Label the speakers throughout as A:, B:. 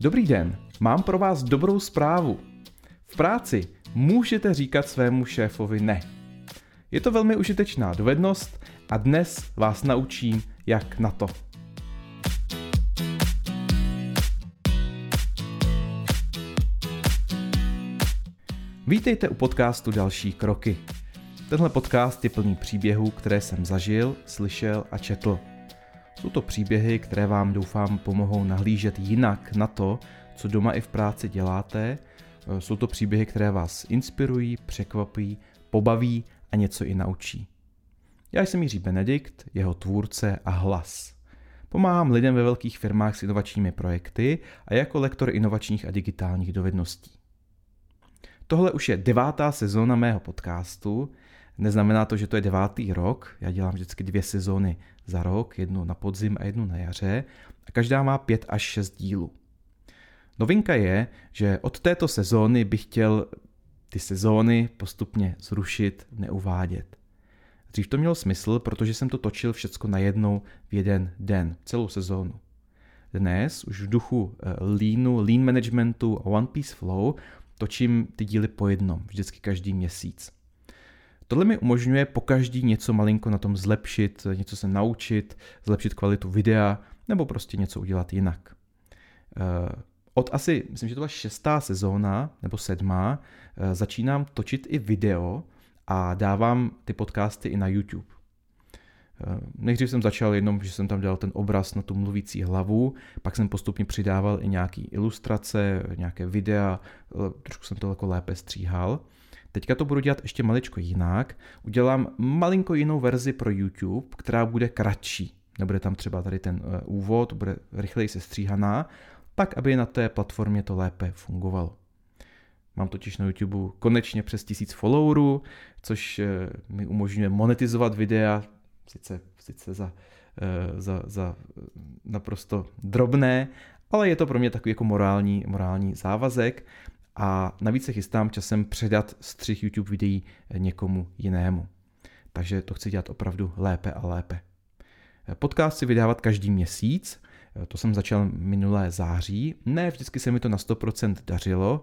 A: Dobrý den, mám pro vás dobrou zprávu. V práci můžete říkat svému šéfovi ne. Je to velmi užitečná dovednost a dnes vás naučím, jak na to. Vítejte u podcastu Další kroky. Tenhle podcast je plný příběhů, které jsem zažil, slyšel a četl. Jsou to příběhy, které vám doufám pomohou nahlížet jinak na to, co doma i v práci děláte. Jsou to příběhy, které vás inspirují, překvapí, pobaví a něco i naučí. Já jsem Jiří Benedikt, jeho tvůrce a hlas. Pomáhám lidem ve velkých firmách s inovačními projekty a jako lektor inovačních a digitálních dovedností. Tohle už je devátá sezóna mého podcastu. Neznamená to, že to je devátý rok. Já dělám vždycky dvě sezóny za rok, jednu na podzim a jednu na jaře. A každá má pět až šest dílů. Novinka je, že od této sezóny bych chtěl ty sezóny postupně zrušit, neuvádět. Dřív to mělo smysl, protože jsem to točil všecko najednou v jeden den, celou sezónu. Dnes už v duchu eh, leanu, lean managementu a One Piece Flow točím ty díly po jednom, vždycky každý měsíc. Tohle mi umožňuje po každý něco malinko na tom zlepšit, něco se naučit, zlepšit kvalitu videa nebo prostě něco udělat jinak. Eh, od asi, myslím, že to byla šestá sezóna nebo sedmá, eh, začínám točit i video a dávám ty podcasty i na YouTube. Eh, nejdřív jsem začal jenom, že jsem tam dal ten obraz na tu mluvící hlavu, pak jsem postupně přidával i nějaké ilustrace, nějaké videa, trošku jsem to jako lépe stříhal. Teďka to budu dělat ještě maličko jinak. Udělám malinko jinou verzi pro YouTube, která bude kratší. Nebude tam třeba tady ten eh, úvod, bude rychleji sestříhaná, tak aby na té platformě to lépe fungovalo. Mám totiž na YouTube konečně přes tisíc followerů, což eh, mi umožňuje monetizovat videa, sice, sice za, eh, za, za naprosto drobné, ale je to pro mě takový jako morální, morální závazek a navíc se chystám časem předat střih YouTube videí někomu jinému. Takže to chci dělat opravdu lépe a lépe. Podcast si vydávat každý měsíc, to jsem začal minulé září. Ne vždycky se mi to na 100% dařilo,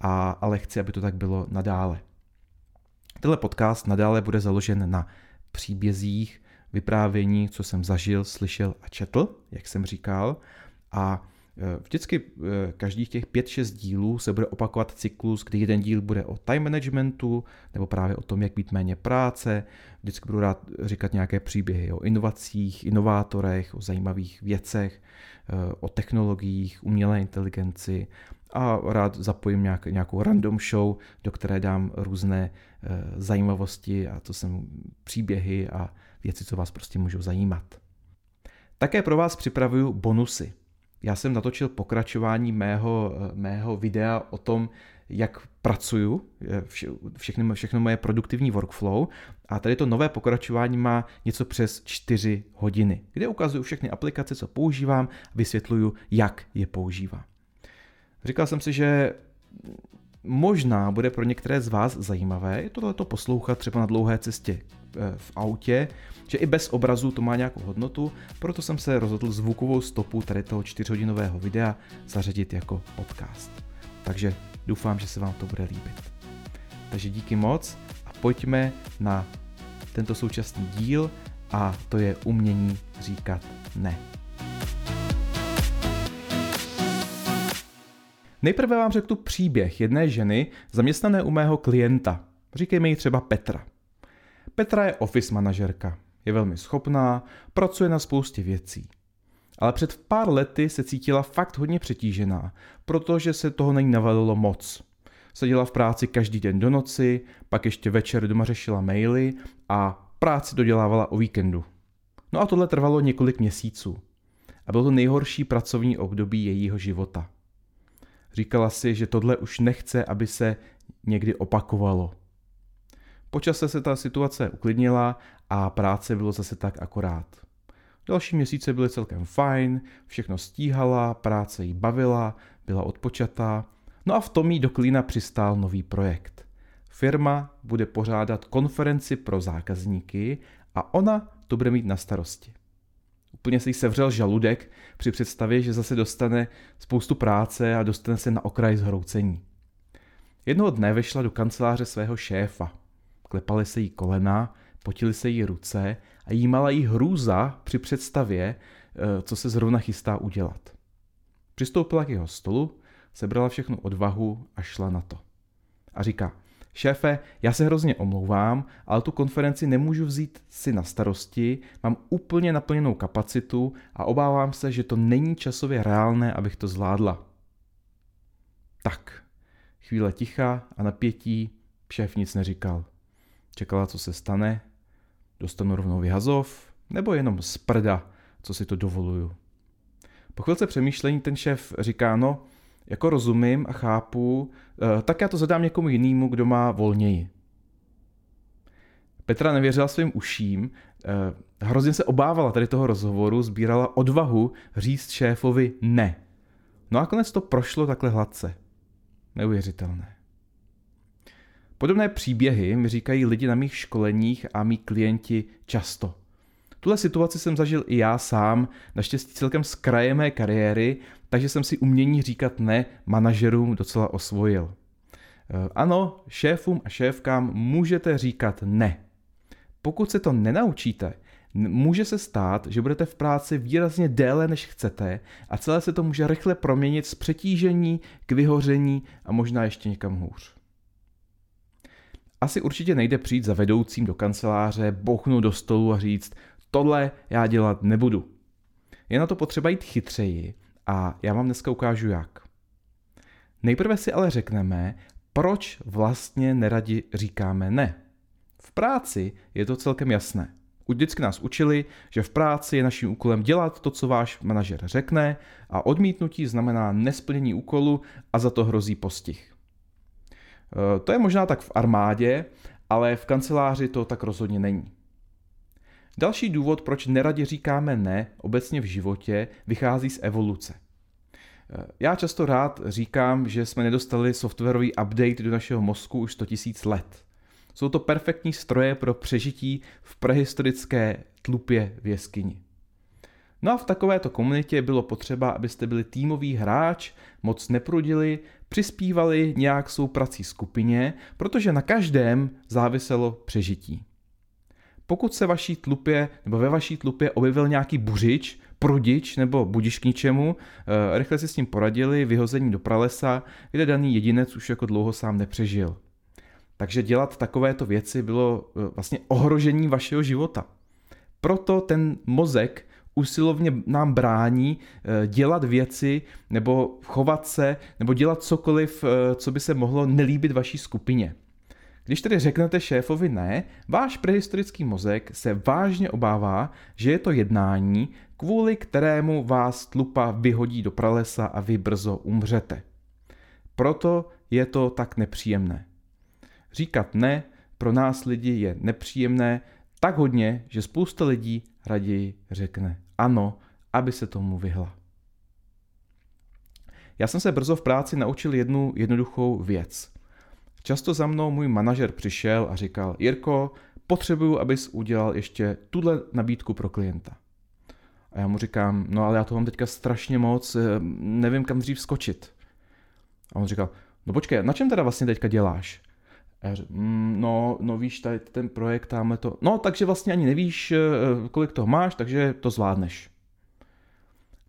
A: a, ale chci, aby to tak bylo nadále. Tenhle podcast nadále bude založen na příbězích, vyprávění, co jsem zažil, slyšel a četl, jak jsem říkal. A vždycky eh, každých těch 5-6 dílů se bude opakovat cyklus, kdy jeden díl bude o time managementu, nebo právě o tom, jak mít méně práce. Vždycky budu rád říkat nějaké příběhy o inovacích, inovátorech, o zajímavých věcech, eh, o technologiích, umělé inteligenci a rád zapojím nějak, nějakou random show, do které dám různé zajímavosti a to jsem příběhy a věci, co vás prostě můžou zajímat. Také pro vás připravuju bonusy já jsem natočil pokračování mého, mého videa o tom, jak pracuju, vše, všechny, všechno moje produktivní workflow a tady to nové pokračování má něco přes 4 hodiny, kde ukazuju všechny aplikace, co používám vysvětluju, jak je používám. Říkal jsem si, že možná bude pro některé z vás zajímavé tohleto poslouchat třeba na dlouhé cestě eh, v autě, že i bez obrazu to má nějakou hodnotu, proto jsem se rozhodl zvukovou stopu tady toho čtyřhodinového videa zařadit jako podcast. Takže doufám, že se vám to bude líbit. Takže díky moc a pojďme na tento současný díl a to je umění říkat ne. Nejprve vám řeknu příběh jedné ženy zaměstnané u mého klienta. Říkejme ji třeba Petra. Petra je office manažerka. Je velmi schopná, pracuje na spoustě věcí. Ale před pár lety se cítila fakt hodně přetížená, protože se toho není navalilo moc. Seděla v práci každý den do noci, pak ještě večer doma řešila maily a práci dodělávala o víkendu. No a tohle trvalo několik měsíců. A bylo to nejhorší pracovní období jejího života. Říkala si, že tohle už nechce, aby se někdy opakovalo. Počase se ta situace uklidnila a práce bylo zase tak akorát. Další měsíce byly celkem fajn, všechno stíhala, práce jí bavila, byla odpočatá, no a v tom jí do klína přistál nový projekt. Firma bude pořádat konferenci pro zákazníky a ona to bude mít na starosti. Úplně se jí sevřel žaludek při představě, že zase dostane spoustu práce a dostane se na okraj zhroucení. Jednoho dne vešla do kanceláře svého šéfa. Klepaly se jí kolena, potily se jí ruce a jímala jí hrůza při představě, eh, co se zrovna chystá udělat. Přistoupila k jeho stolu, sebrala všechnu odvahu a šla na to. A říká, šéfe, já se hrozně omlouvám, ale tu konferenci nemůžu vzít si na starosti, mám úplně naplněnou kapacitu a obávám se, že to není časově reálné, abych to zvládla. Tak, chvíle ticha a napětí, šéf nic neříkal. Čekala, co se stane, dostanu rovnou vyhazov, nebo jenom z prda, co si to dovoluju. Po chvilce přemýšlení ten šéf říká, no, jako rozumím a chápu, eh, tak já to zadám někomu jinému, kdo má volněji. Petra nevěřila svým uším, eh, hrozně se obávala tady toho rozhovoru, sbírala odvahu říct šéfovi ne. No a konec to prošlo takhle hladce. Neuvěřitelné. Podobné příběhy mi říkají lidi na mých školeních a mý klienti často. Tuhle situaci jsem zažil i já sám, naštěstí celkem z kraje mé kariéry, takže jsem si umění říkat ne manažerům docela osvojil. Eh, ano, šéfům a šéfkám můžete říkat ne. Pokud se to nenaučíte, může se stát, že budete v práci výrazně déle, než chcete a celé se to může rychle proměnit z přetížení k vyhoření a možná ještě někam hůř. Asi určitě nejde přijít za vedoucím do kanceláře, bouchnout do stolu a říct, tohle já dělat nebudu. Je na to potřeba jít chytřeji a já vám dneska ukážu jak. Nejprve si ale řekneme, proč vlastně neradi říkáme ne. V práci je to celkem jasné. Vždycky nás učili, že v práci je naším úkolem dělat to, co váš manažer řekne a odmítnutí znamená nesplnění úkolu a za to hrozí postih. E, to je možná tak v armádě, ale v kanceláři to tak rozhodně není. Další důvod, proč neradi říkáme ne obecně v životě, vychází z evoluce. Já často rád říkám, že jsme nedostali softwarový update do našeho mozku už 100 000 let. Jsou to perfektní stroje pro přežití v prehistorické tlupě v jeskyni. No a v takovéto komunitě bylo potřeba, abyste byli týmový hráč, moc neprudili, přispívali nějak svou prací skupině, protože na každém záviselo přežití. Pokud se vaší tlupě nebo ve vaší tlupě objevil nějaký buřič, prudič nebo budiš k ničemu, eh, rychle si s ním poradili, vyhození do pralesa, kde daný jedinec už jako dlouho sám nepřežil. Takže dělat takovéto věci bylo eh, vlastně ohrožení vašeho života. Proto ten mozek usilovně nám brání eh, dělat věci nebo chovat se nebo dělat cokoliv, co by se mohlo nelíbit vaší skupině. Když tedy řeknete šéfovi ne, váš prehistorický mozek se vážně obává, že je to jednání, kvůli kterému vás tlupa vyhodí do pralesa a vy brzo umřete. Proto je to tak nepříjemné. Říkat ne pro nás lidi je nepříjemné tak hodně, že spousta lidí raději řekne ano, aby se tomu vyhla. Já jsem se brzo v práci naučil jednu jednoduchou věc. Často za mnou můj manažer přišel a říkal, Jirko, potřebuju, abys udělal ještě tuhle nabídku pro klienta. A já mu říkám, no ale já to mám teďka strašně moc, eh, nevím kam dřív skočit. A on říkal, no počkej, na čem teda vlastně teďka děláš? A já říkám, mm, no, no víš, tady ten projekt, tamhle to, no takže vlastně ani nevíš, eh, kolik toho máš, takže to zvládneš.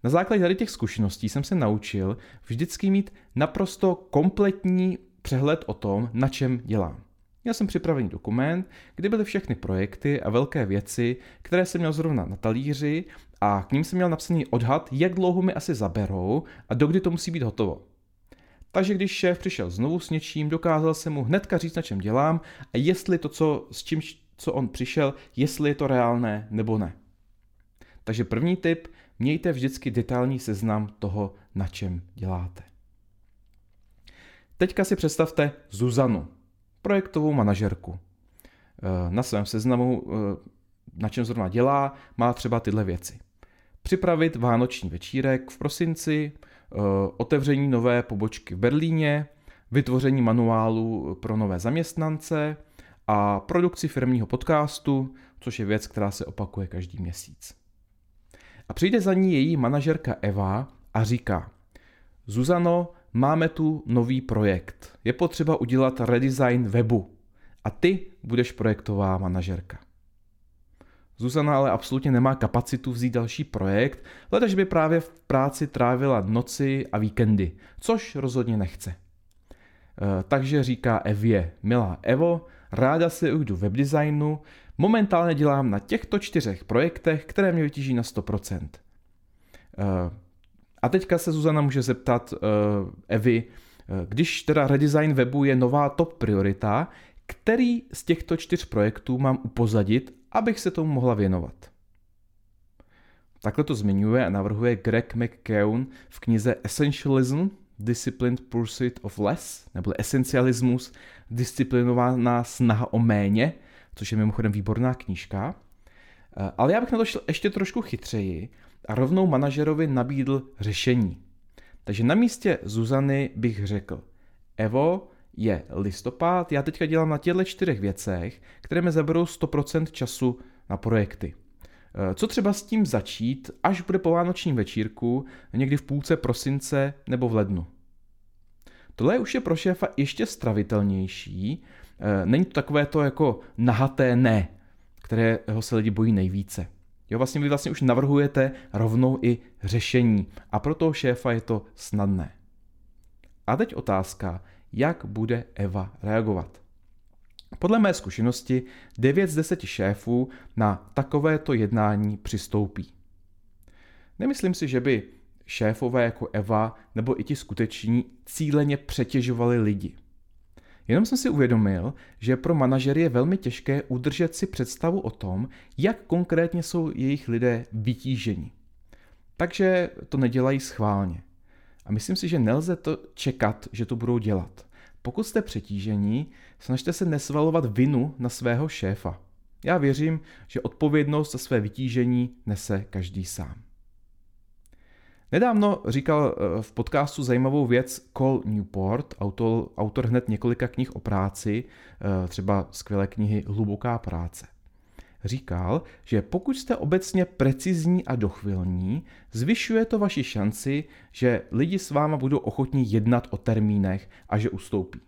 A: Na základě tady těch zkušeností jsem se naučil vždycky mít naprosto kompletní přehled o tom, na čem dělám. Měl jsem připravený dokument, kde byly všechny projekty a velké věci, které jsem měl zrovna na talíři a k ním jsem měl napsaný odhad, jak dlouho mi asi zaberou a dokdy to musí být hotovo. Takže když šéf přišel znovu s něčím, dokázal jsem mu hnedka říct, na čem dělám a jestli to, co, s čím, co on přišel, jestli je to reálné nebo ne. Takže první tip, mějte vždycky detailní seznam toho, na čem děláte. Teďka si představte Zuzanu, projektovou manažerku. Eh, na svém seznamu, eh, na čem zrovna dělá, má třeba tyhle věci. Připravit vánoční večírek v prosinci, eh, otevření nové pobočky v Berlíně, vytvoření manuálu pro nové zaměstnance a produkci firmního podcastu, což je věc, která se opakuje každý měsíc. A přijde za ní její manažerka Eva a říká, Zuzano, máme tu nový projekt. Je potřeba udělat redesign webu. A ty budeš projektová manažerka. Zuzana ale absolutně nemá kapacitu vzít další projekt, že by právě v práci trávila noci a víkendy, což rozhodně nechce. E, takže říká Evě, milá Evo, ráda se ujdu webdesignu, momentálně dělám na těchto čtyřech projektech, které mě vytíží na 100%. A teďka se Zuzana může zeptat e, Evy, když teda redesign webu je nová top priorita, který z těchto čtyř projektů mám upozadit, abych se tomu mohla věnovat. Takhle to zmiňuje a navrhuje Greg McKeown v knize Essentialism, Disciplined Pursuit of Less, nebo Esencialismus, disciplinovaná snaha o méně, což je mimochodem výborná knížka. Eh, ale já bych na to šel ještě trošku chytřeji a rovnou manažerovi nabídl řešení. Takže na místě Zuzany bych řekl, Evo, je listopad, já teďka dělám na těchto čtyřech věcech, které mi zaberou 100% času na projekty. Eh, co třeba s tím začít, až bude po vánočním večírku, někdy v půlce prosince nebo v lednu? Tohle už je pro šéfa ještě stravitelnější, eh, není to takové to jako nahaté ne, kterého se lidi bojí nejvíce. Jo, vlastně vy vlastně už navrhujete rovnou i řešení a pro toho šéfa je to snadné. A teď otázka, jak bude Eva reagovat. Podle mé zkušenosti 9 z 10 šéfů na takovéto jednání přistoupí. Nemyslím si, že by šéfové jako Eva nebo i ti skuteční cíleně přetěžovali lidi. Jenom jsem si uvědomil, že pro manažery je velmi těžké udržet si představu o tom, jak konkrétně jsou jejich lidé vytíženi. Takže to nedělají schválně. A myslím si, že nelze to čekat, že to budou dělat. Pokud jste přetížení, snažte se nesvalovat vinu na svého šéfa. Já věřím, že odpovědnost za své vytížení nese každý sám. Nedávno říkal eh, v podcastu zajímavou věc Cole Newport, autor, autor hned několika knih o práci, eh, třeba skvělé knihy Hluboká práce říkal, že pokud jste obecně precizní a dochvilní, zvyšuje to vaši šanci, že lidi s váma budou ochotní jednat o termínech a že ustoupí.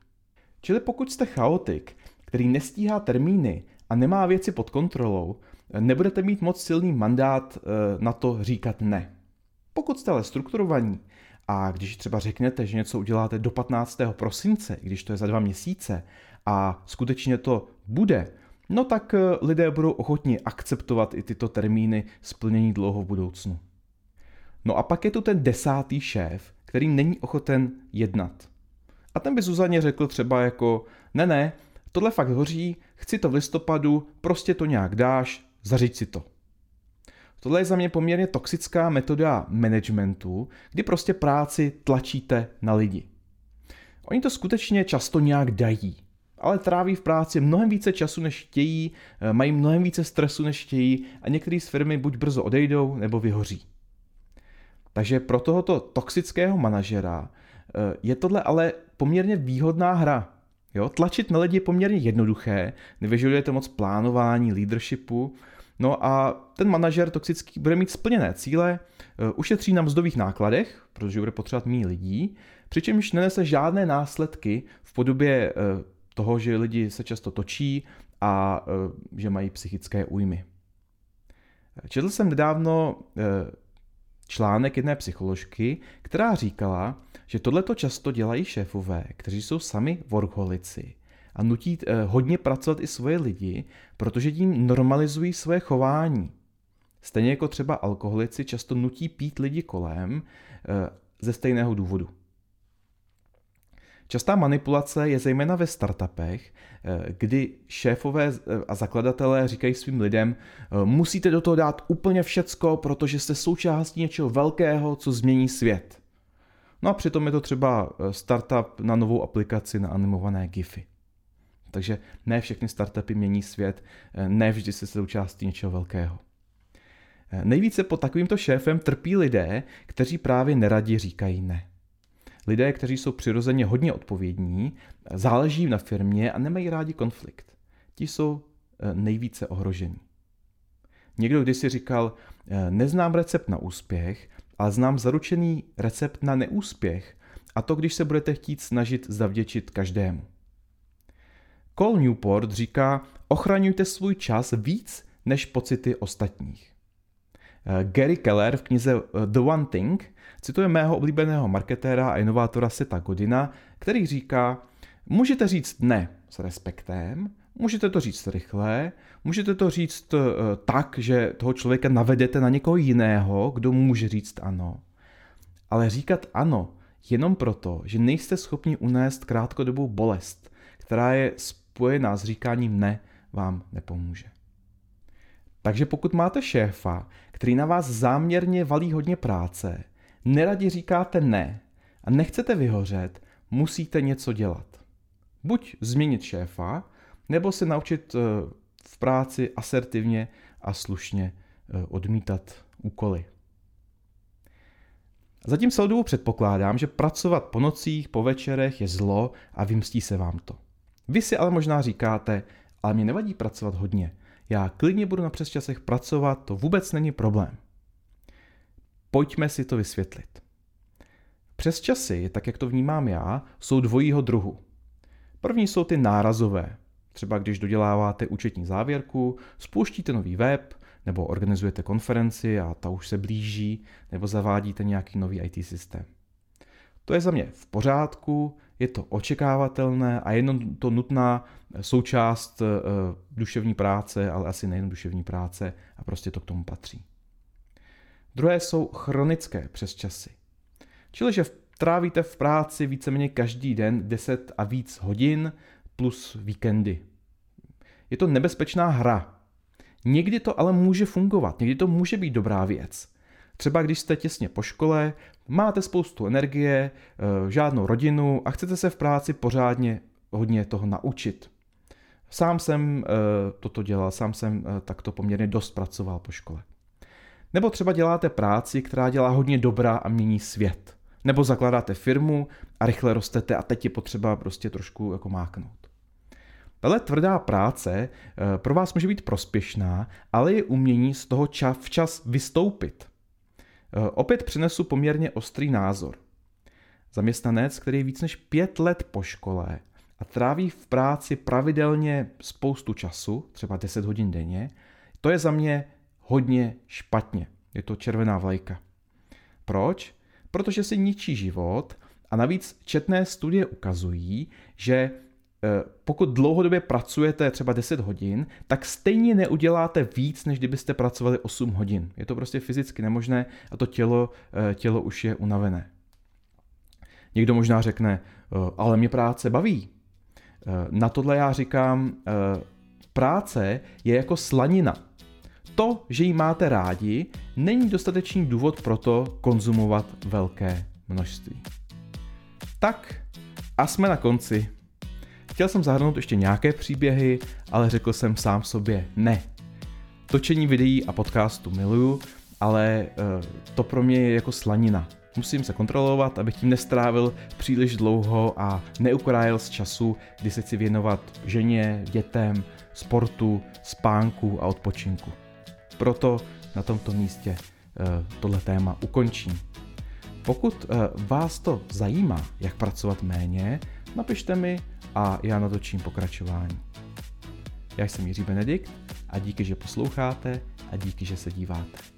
A: Čili pokud jste chaotik, který nestíhá termíny a nemá věci pod kontrolou, nebudete mít moc silný mandát eh, na to říkat ne. Pokud jste ale strukturovaní a když třeba řeknete, že něco uděláte do 15. prosince, když to je za dva měsíce a skutečně to bude, no tak eh, lidé budou ochotni akceptovat i tyto termíny splnění dlouho v budoucnu. No a pak je tu ten desátý šéf, který není ochoten jednat. A ten by Zuzaně řekl třeba jako, ne ne, tohle fakt hoří, chci to v listopadu, prostě to nějak dáš, zařiď si to. Tohle je za mě poměrně toxická metoda managementu, kdy prostě práci tlačíte na lidi. Oni to skutečně často nějak dají ale tráví v práci mnohem více času, než chtějí, eh, mají mnohem více stresu, než chtějí a některé z firmy buď brzo odejdou, nebo vyhoří. Takže pro tohoto toxického manažera eh, je tohle ale poměrně výhodná hra. Jo? Tlačit na lidi je poměrně jednoduché, nevyžadujete moc plánování, leadershipu, no a ten manažer toxický bude mít splněné cíle, eh, ušetří na mzdových nákladech, protože bude potřebovat méně lidí, přičemž nenese žádné následky v podobě toho, že lidi se často točí a e, že mají psychické újmy. Četl jsem nedávno článek jedné psycholožky, která říkala, že tohleto často dělají šéfové, kteří jsou sami workholici a nutí e, hodně pracovat i svoje lidi, protože tím normalizují své chování. Stejně jako třeba alkoholici často nutí pít lidi kolem ze stejného důvodu. Častá manipulace je zejména ve startupech, eh, kdy šéfové eh, a zakladatelé říkají svým lidem, eh, musíte do toho dát úplně všecko, protože jste součástí něčeho velkého, co změní svět. No a přitom je to třeba startup na novou aplikaci na animované GIFy. Takže ne všechny startupy mění svět, ne vždy se součástí něčeho velkého. Nejvíce pod takovýmto šéfem trpí lidé, kteří právě neradi říkají ne. Lidé, kteří jsou přirozeně hodně odpovědní, záleží na firmě a nemají rádi konflikt. Ti jsou eh, nejvíce ohrožení. Někdo kdysi říkal, eh, neznám recept na úspěch, ale znám zaručený recept na neúspěch, a to když se budete chtít snažit zavděčit každému. Cole Newport říká, ochraňujte svůj čas víc než pocity ostatních. Eh, Gary Keller v knize eh, The One Thing cituje mého oblíbeného marketéra a inovátora Seta Godina, který říká, můžete říct ne s respektem, můžete to říct rychle, můžete to říct eh, tak, že toho člověka navedete na někoho jiného, kdo může říct ano. Ale říkat ano jenom proto, že nejste schopni unést krátkodobou bolest, která je spojená s říkáním ne, vám nepomůže. Takže pokud máte šéfa, který na vás záměrně valí hodně práce, neradi říkáte ne a nechcete vyhořet, musíte něco dělat. Buď změnit šéfa, nebo se naučit eh, v práci asertivně a slušně eh, odmítat úkoly. Zatím celou předpokládám, že pracovat po nocích, po večerech je zlo a vymstí se vám to. Vy si ale možná říkáte, ale mě nevadí pracovat hodně. Já klidně budu na přesčasech pracovat, to vůbec není problém. Pojďme si to vysvětlit. Přesčasy, tak jak to vnímám já, jsou dvojího druhu. První jsou ty nárazové. Třeba když doděláváte účetní závěrku, spouštíte nový web, nebo organizujete konferenci a ta už se blíží, nebo zavádíte nějaký nový IT systém. To je za mě v pořádku, je to očekávatelné a jenom to nutná součást eh, duševní práce, ale asi nejen duševní práce a prostě to k tomu patří. Druhé jsou chronické přesčasy. Čili, že trávíte v práci víceméně každý den 10 a víc hodin plus víkendy. Je to nebezpečná hra. Někdy to ale může fungovat, někdy to může být dobrá věc. Třeba když jste těsně po škole, máte spoustu energie, eh, žádnou rodinu a chcete se v práci pořádně hodně toho naučit. Sám jsem eh, toto dělal, sám jsem eh, takto poměrně dost pracoval po škole. Nebo třeba děláte práci, která dělá hodně dobrá a mění svět. Nebo zakládáte firmu a rychle rostete a teď je potřeba prostě trošku jako máknout. Tahle tvrdá práce pro vás může být prospěšná, ale je umění z toho čas včas vystoupit. Eh, opět přinesu poměrně ostrý názor. Zaměstnanec, který je víc než pět let po škole a tráví v práci pravidelně spoustu času, třeba 10 hodin denně, to je za mě hodně špatně. Je to červená vlajka. Proč? Protože si ničí život a navíc četné studie ukazují, že pokud dlouhodobě pracujete třeba 10 hodin, tak stejně neuděláte víc, než kdybyste pracovali 8 hodin. Je to prostě fyzicky nemožné a to tělo, eh, tělo už je unavené. Někdo možná řekne, eh, ale mě práce baví. Na tohle já říkám, práce je jako slanina. To, že ji máte rádi, není dostatečný důvod pro to konzumovat velké množství. Tak a jsme na konci Chtěl jsem zahrnout ještě nějaké příběhy, ale řekl jsem sám sobě ne. Točení videí a podcastu miluju, ale uh, to pro mě je jako slanina. Musím se kontrolovat, abych tím nestrávil příliš dlouho a neukrájel z času, kdy se chci věnovat ženě, dětem, sportu, spánku a odpočinku. Proto na tomto místě uh, tohle téma ukončím. Pokud uh, vás to zajímá, jak pracovat méně, napište mi a já natočím pokračování. Já jsem Jiří Benedikt a díky, že posloucháte a díky, že se díváte.